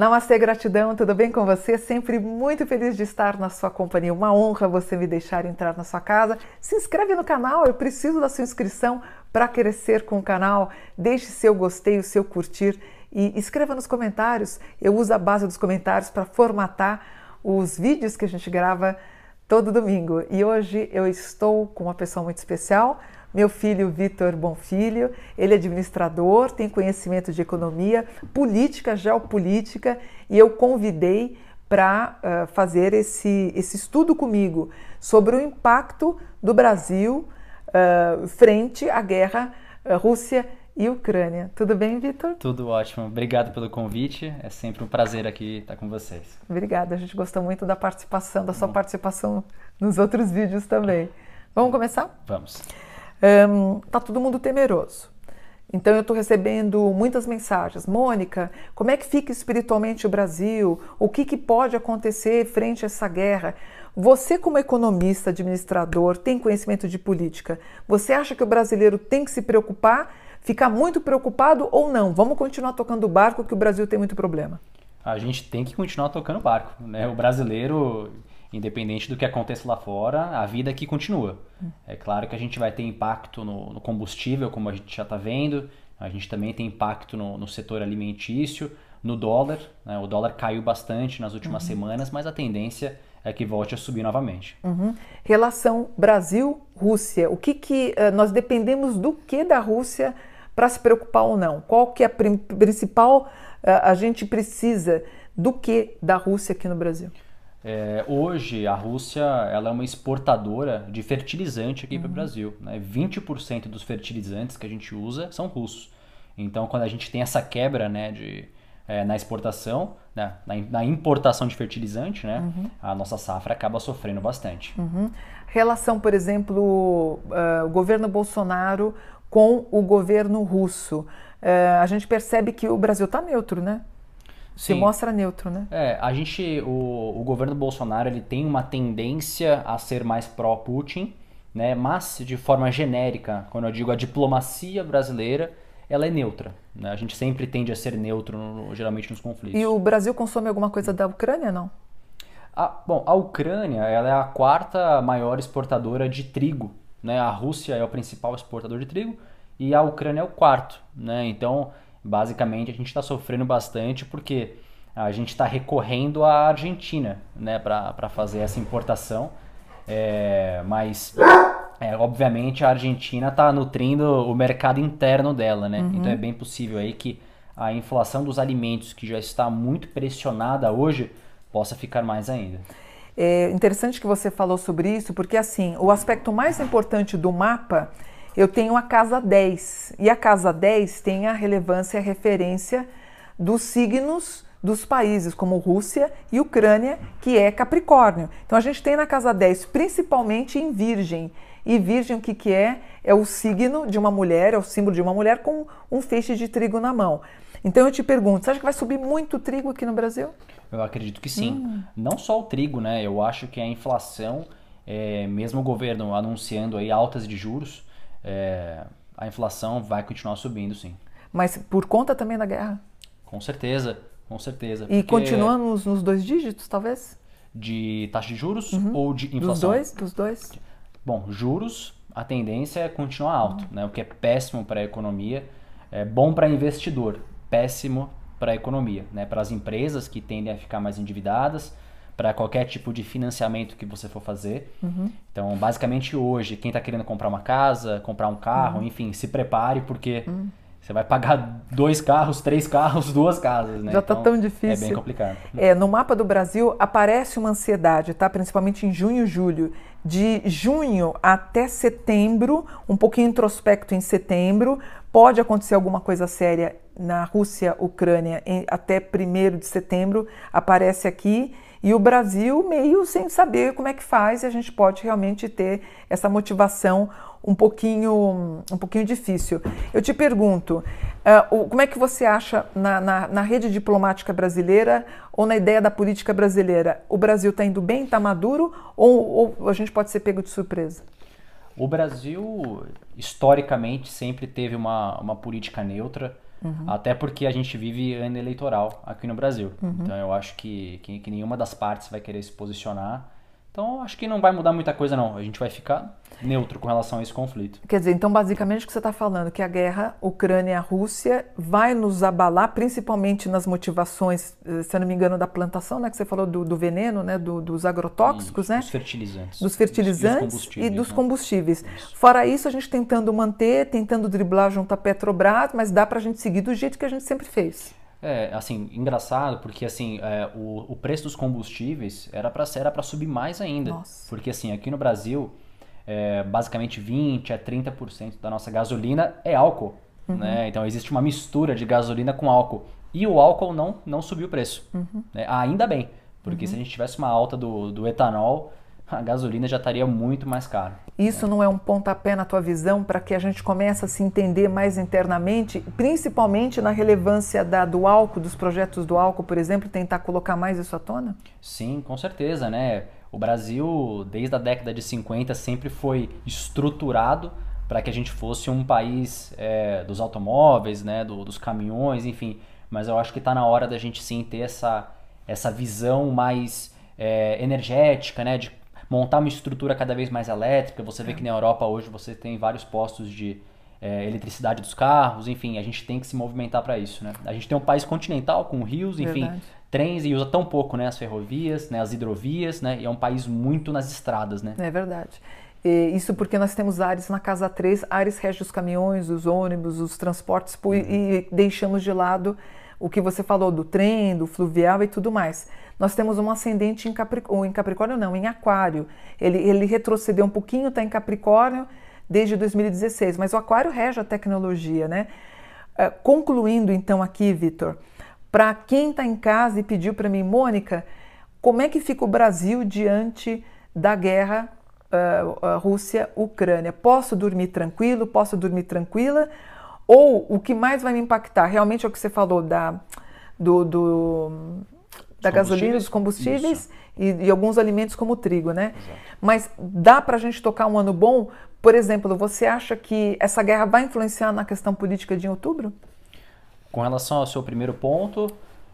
Namastê, gratidão, tudo bem com você? Sempre muito feliz de estar na sua companhia. Uma honra você me deixar entrar na sua casa. Se inscreve no canal, eu preciso da sua inscrição para crescer com o canal. Deixe seu gostei, o seu curtir e escreva nos comentários. Eu uso a base dos comentários para formatar os vídeos que a gente grava todo domingo. E hoje eu estou com uma pessoa muito especial, meu filho Vitor Bonfilho, ele é administrador, tem conhecimento de economia, política, geopolítica, e eu convidei para uh, fazer esse, esse estudo comigo sobre o impacto do Brasil uh, frente à guerra uh, Rússia e Ucrânia. Tudo bem, Vitor? Tudo ótimo. Obrigado pelo convite. É sempre um prazer aqui estar com vocês. Obrigada. A gente gostou muito da participação, da sua Bom. participação nos outros vídeos também. Vamos começar? Vamos. Um, tá todo mundo temeroso. Então eu estou recebendo muitas mensagens. Mônica, como é que fica espiritualmente o Brasil? O que, que pode acontecer frente a essa guerra? Você, como economista, administrador, tem conhecimento de política. Você acha que o brasileiro tem que se preocupar, ficar muito preocupado ou não? Vamos continuar tocando o barco que o Brasil tem muito problema. A gente tem que continuar tocando o barco. Né? O brasileiro independente do que aconteça lá fora, a vida aqui continua. É claro que a gente vai ter impacto no, no combustível, como a gente já está vendo, a gente também tem impacto no, no setor alimentício, no dólar. Né? O dólar caiu bastante nas últimas uhum. semanas, mas a tendência é que volte a subir novamente. Uhum. Relação Brasil-Rússia. O que, que uh, nós dependemos do que da Rússia para se preocupar ou não? Qual que é a principal? Uh, a gente precisa do que da Rússia aqui no Brasil? É, hoje a Rússia ela é uma exportadora de fertilizante aqui uhum. para o Brasil. Né? 20% dos fertilizantes que a gente usa são russos. Então quando a gente tem essa quebra né, de, é, na exportação, né, na, na, importação de fertilizante, né, uhum. a nossa safra acaba sofrendo bastante. Uhum. Relação, por exemplo, uh, o governo Bolsonaro com o governo russo. Uh, a gente percebe que o Brasil está neutro, né? Se mostra neutro, né? É, a gente, o, o governo Bolsonaro, ele tem uma tendência a ser mais pró-Putin, né? Mas de forma genérica, quando eu digo a diplomacia brasileira, ela é neutra. Né? A gente sempre tende a ser neutro, no, geralmente, nos conflitos. E o Brasil consome alguma coisa da Ucrânia, não? A, bom, a Ucrânia ela é a quarta maior exportadora de trigo. Né? A Rússia é o principal exportador de trigo e a Ucrânia é o quarto. Né? Então, basicamente a gente está sofrendo bastante porque a gente está recorrendo à Argentina né, para fazer essa importação. É, mas, é, obviamente, a Argentina está nutrindo o mercado interno dela. Né? Uhum. Então é bem possível aí que a inflação dos alimentos, que já está muito pressionada hoje, possa ficar mais ainda. É interessante que você falou sobre isso, porque assim, o aspecto mais importante do mapa eu tenho a casa 10. E a casa 10 tem a relevância e a referência dos signos dos países como Rússia e Ucrânia, que é Capricórnio. Então a gente tem na casa 10, principalmente em Virgem. E Virgem o que, que é? É o signo de uma mulher, é o símbolo de uma mulher com um feixe de trigo na mão. Então eu te pergunto, você acha que vai subir muito trigo aqui no Brasil? Eu acredito que sim. Hum. Não só o trigo, né? Eu acho que a inflação, é, mesmo o governo anunciando aí altas de juros, é, a inflação vai continuar subindo, sim. Mas por conta também da guerra? Com certeza, com certeza. E continuamos nos dois dígitos, talvez? De taxa de juros uhum. ou de inflação? Dos dois, dos dois. Bom, juros, a tendência é continuar alto, uhum. né? o que é péssimo para a economia, é bom para investidor, péssimo para a economia, né? para as empresas que tendem a ficar mais endividadas, para qualquer tipo de financiamento que você for fazer. Uhum. Então, basicamente hoje, quem está querendo comprar uma casa, comprar um carro, uhum. enfim, se prepare porque uhum. você vai pagar dois carros, três carros, duas casas, né? Já está então, tão difícil. É bem complicado. É, no mapa do Brasil aparece uma ansiedade, tá? Principalmente em junho e julho. De junho até setembro, um pouquinho introspecto em setembro, pode acontecer alguma coisa séria na Rússia, Ucrânia, em, até 1 de setembro, aparece aqui e o Brasil meio sem saber como é que faz, e a gente pode realmente ter essa motivação um pouquinho, um pouquinho difícil. Eu te pergunto, uh, como é que você acha na, na, na, rede diplomática brasileira ou na ideia da política brasileira? O Brasil está indo bem, está maduro ou, ou a gente pode ser pego de surpresa? O Brasil, historicamente, sempre teve uma, uma política neutra. Uhum. Até porque a gente vive ano eleitoral aqui no Brasil. Uhum. Então eu acho que, que, que nenhuma das partes vai querer se posicionar então, acho que não vai mudar muita coisa, não. A gente vai ficar neutro com relação a esse conflito. Quer dizer, então, basicamente, o que você está falando que a guerra Ucrânia-Rússia vai nos abalar, principalmente nas motivações, eh, se eu não me engano, da plantação, né? Que você falou do, do veneno, né? Do, dos agrotóxicos, né? Dos fertilizantes. Dos fertilizantes e dos combustíveis. E dos combustíveis. Fora isso, a gente tentando manter, tentando driblar junto à Petrobras, mas dá para a gente seguir do jeito que a gente sempre fez. É, assim, engraçado, porque assim, é, o, o preço dos combustíveis era para era para subir mais ainda. Nossa. Porque assim, aqui no Brasil, é, basicamente 20 a 30% da nossa gasolina é álcool. Uhum. Né? Então existe uma mistura de gasolina com álcool. E o álcool não, não subiu o preço. Uhum. Né? Ainda bem, porque uhum. se a gente tivesse uma alta do, do etanol, a gasolina já estaria muito mais cara. Isso não é um pontapé na tua visão para que a gente comece a se entender mais internamente, principalmente na relevância da, do álcool, dos projetos do álcool, por exemplo, tentar colocar mais isso à tona? Sim, com certeza, né? O Brasil, desde a década de 50, sempre foi estruturado para que a gente fosse um país é, dos automóveis, né, do, dos caminhões, enfim. Mas eu acho que está na hora da gente sim ter essa, essa visão mais é, energética, né, de montar uma estrutura cada vez mais elétrica. Você vê é. que na Europa hoje você tem vários postos de é, eletricidade dos carros, enfim, a gente tem que se movimentar para isso, né? A gente tem um país continental com rios, enfim, Verdade. trens e usa tão pouco, né, as ferrovias, né, as hidrovias, né? E é um país muito nas estradas, né? É verdade. E isso porque nós temos Ares na casa 3, Ares rege os caminhões, os ônibus, os transportes uhum. e deixamos de lado o que você falou do trem, do fluvial e tudo mais. Nós temos um ascendente em Capricórnio, em Capricórnio não, em Aquário. Ele, ele retrocedeu um pouquinho, está em Capricórnio desde 2016, mas o Aquário rege a tecnologia, né? Uh, concluindo então aqui, Vitor, para quem está em casa e pediu para mim, Mônica, como é que fica o Brasil diante da guerra uh, Rússia-Ucrânia? Posso dormir tranquilo? Posso dormir tranquila? Ou o que mais vai me impactar realmente é o que você falou da, do, do da gasolina, dos combustíveis e, e, alguns alimentos como o trigo, né? Exato. Mas dá para a gente tocar um ano bom? Por exemplo, você acha que essa guerra vai influenciar na questão política de outubro? Com relação ao seu primeiro ponto,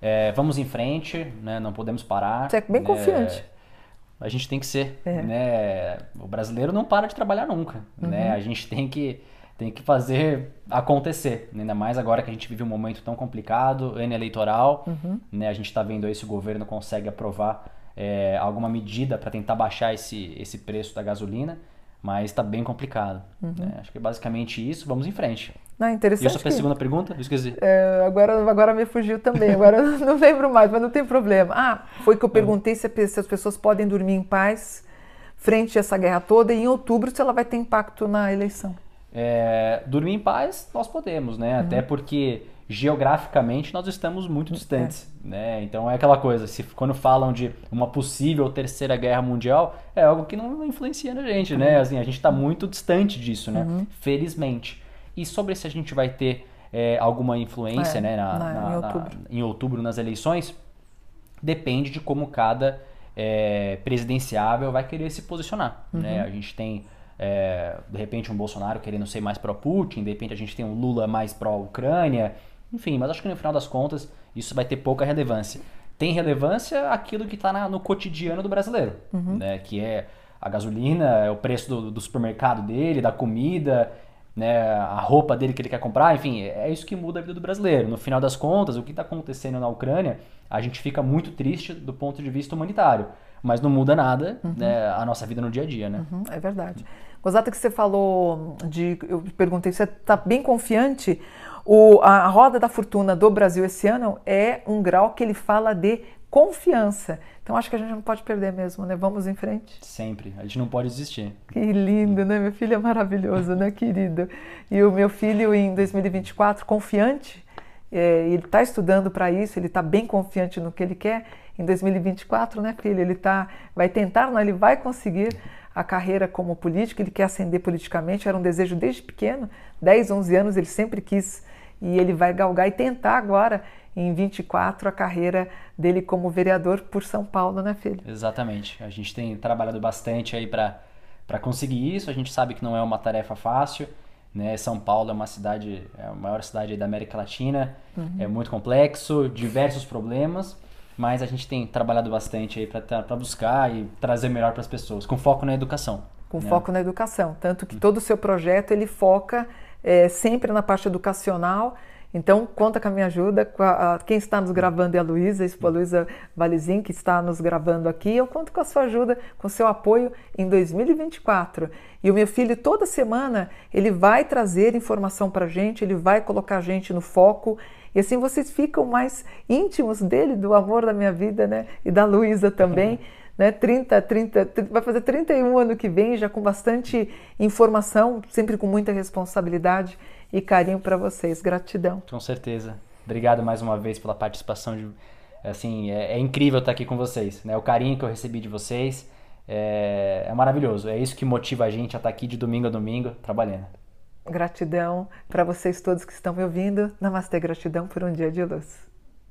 é, vamos em frente, né? não podemos parar. Você é bem confiante. É, a gente tem que ser, é. né? O brasileiro não para de trabalhar nunca, né? uhum. né? A gente tem que tem que fazer acontecer. Ainda mais agora que a gente vive um momento tão complicado, ano eleitoral, uhum. né? A gente está vendo aí se o governo consegue aprovar é, alguma medida para tentar baixar esse, esse preço da gasolina, mas está bem complicado. Uhum. Né? Acho que é basicamente isso. Vamos em frente. Não, interessante. E eu só fiz a segunda pergunta? Eu esqueci. É, agora, agora me fugiu também. Agora não lembro mais, mas não tem problema. Ah, foi que eu perguntei se, se as pessoas podem dormir em paz frente a essa guerra toda e em outubro se ela vai ter impacto na eleição. É, dormir em paz nós podemos, né? Uhum. Até porque geograficamente nós estamos muito distantes, é. né? Então é aquela coisa, se quando falam de uma possível terceira guerra mundial, é algo que não influencia na gente, né? Assim, a gente está muito distante disso, né? Uhum. Felizmente. E sobre se a gente vai ter é, alguma influência, é, né, na, na, na, em, outubro. em, outubro. nas eleições, depende de como cada é, presidenciável vai querer se posicionar, né? uhum. né? A gente tem é, de repente um Bolsonaro querendo ser mais pró-Putin, de repente a gente tem um Lula mais pró-Ucrânia, enfim, mas acho que no final das contas isso vai ter pouca relevância. Tem relevância aquilo que está no cotidiano do brasileiro, uhum. né, que é a gasolina, é o preço do, do, supermercado dele, da comida, né, a roupa dele que ele quer comprar, enfim, é isso que muda a vida do brasileiro. No final das contas, o que está acontecendo na Ucrânia, a gente fica muito triste do ponto de vista humanitário, mas não muda nada uhum. né, a nossa vida no dia a dia, né? Uhum, é verdade. Gosata que você falou de. Eu perguntei, você está bem confiante? O, a, a roda da fortuna do Brasil esse ano é um grau que ele fala de confiança. Então acho que a gente não pode perder mesmo, né? Vamos em frente. Sempre. A gente não pode desistir. Que lindo, né? Meu filho é maravilhoso, né, querido? E o meu filho em 2024, confiante, é, ele está estudando para isso, ele está bem confiante no que ele quer. Em 2024, né, filho? Ele tá, vai tentar, não, ele vai conseguir a carreira como político, ele quer ascender politicamente, era um desejo desde pequeno, 10, 11 anos ele sempre quis e ele vai galgar e tentar agora em 24 a carreira dele como vereador por São Paulo, né, filho? Exatamente. A gente tem trabalhado bastante aí para para conseguir isso. A gente sabe que não é uma tarefa fácil. Né? São Paulo é uma cidade, é a maior cidade da América Latina, uhum. é muito complexo, diversos problemas, mas a gente tem trabalhado bastante aí para buscar e trazer melhor para as pessoas, com foco na educação. Com né? foco na educação, tanto que todo o seu projeto ele foca é, sempre na parte educacional então, conta com a minha ajuda. A, a, quem está nos gravando é a Luísa, a Luísa Valizin, que está nos gravando aqui. Eu conto com a sua ajuda, com o seu apoio em 2024. E o meu filho, toda semana, ele vai trazer informação para a gente, ele vai colocar a gente no foco. E assim vocês ficam mais íntimos dele, do amor da minha vida, né? E da Luísa também. Né, 30, 30, 30, vai fazer 31 ano que vem, já com bastante informação, sempre com muita responsabilidade e carinho para vocês. Gratidão. Com certeza. Obrigado mais uma vez pela participação. De, assim, é, é incrível estar aqui com vocês. Né? O carinho que eu recebi de vocês é, é maravilhoso. É isso que motiva a gente a estar aqui de domingo a domingo trabalhando. Gratidão para vocês todos que estão me ouvindo. Namastê, gratidão por um dia de luz.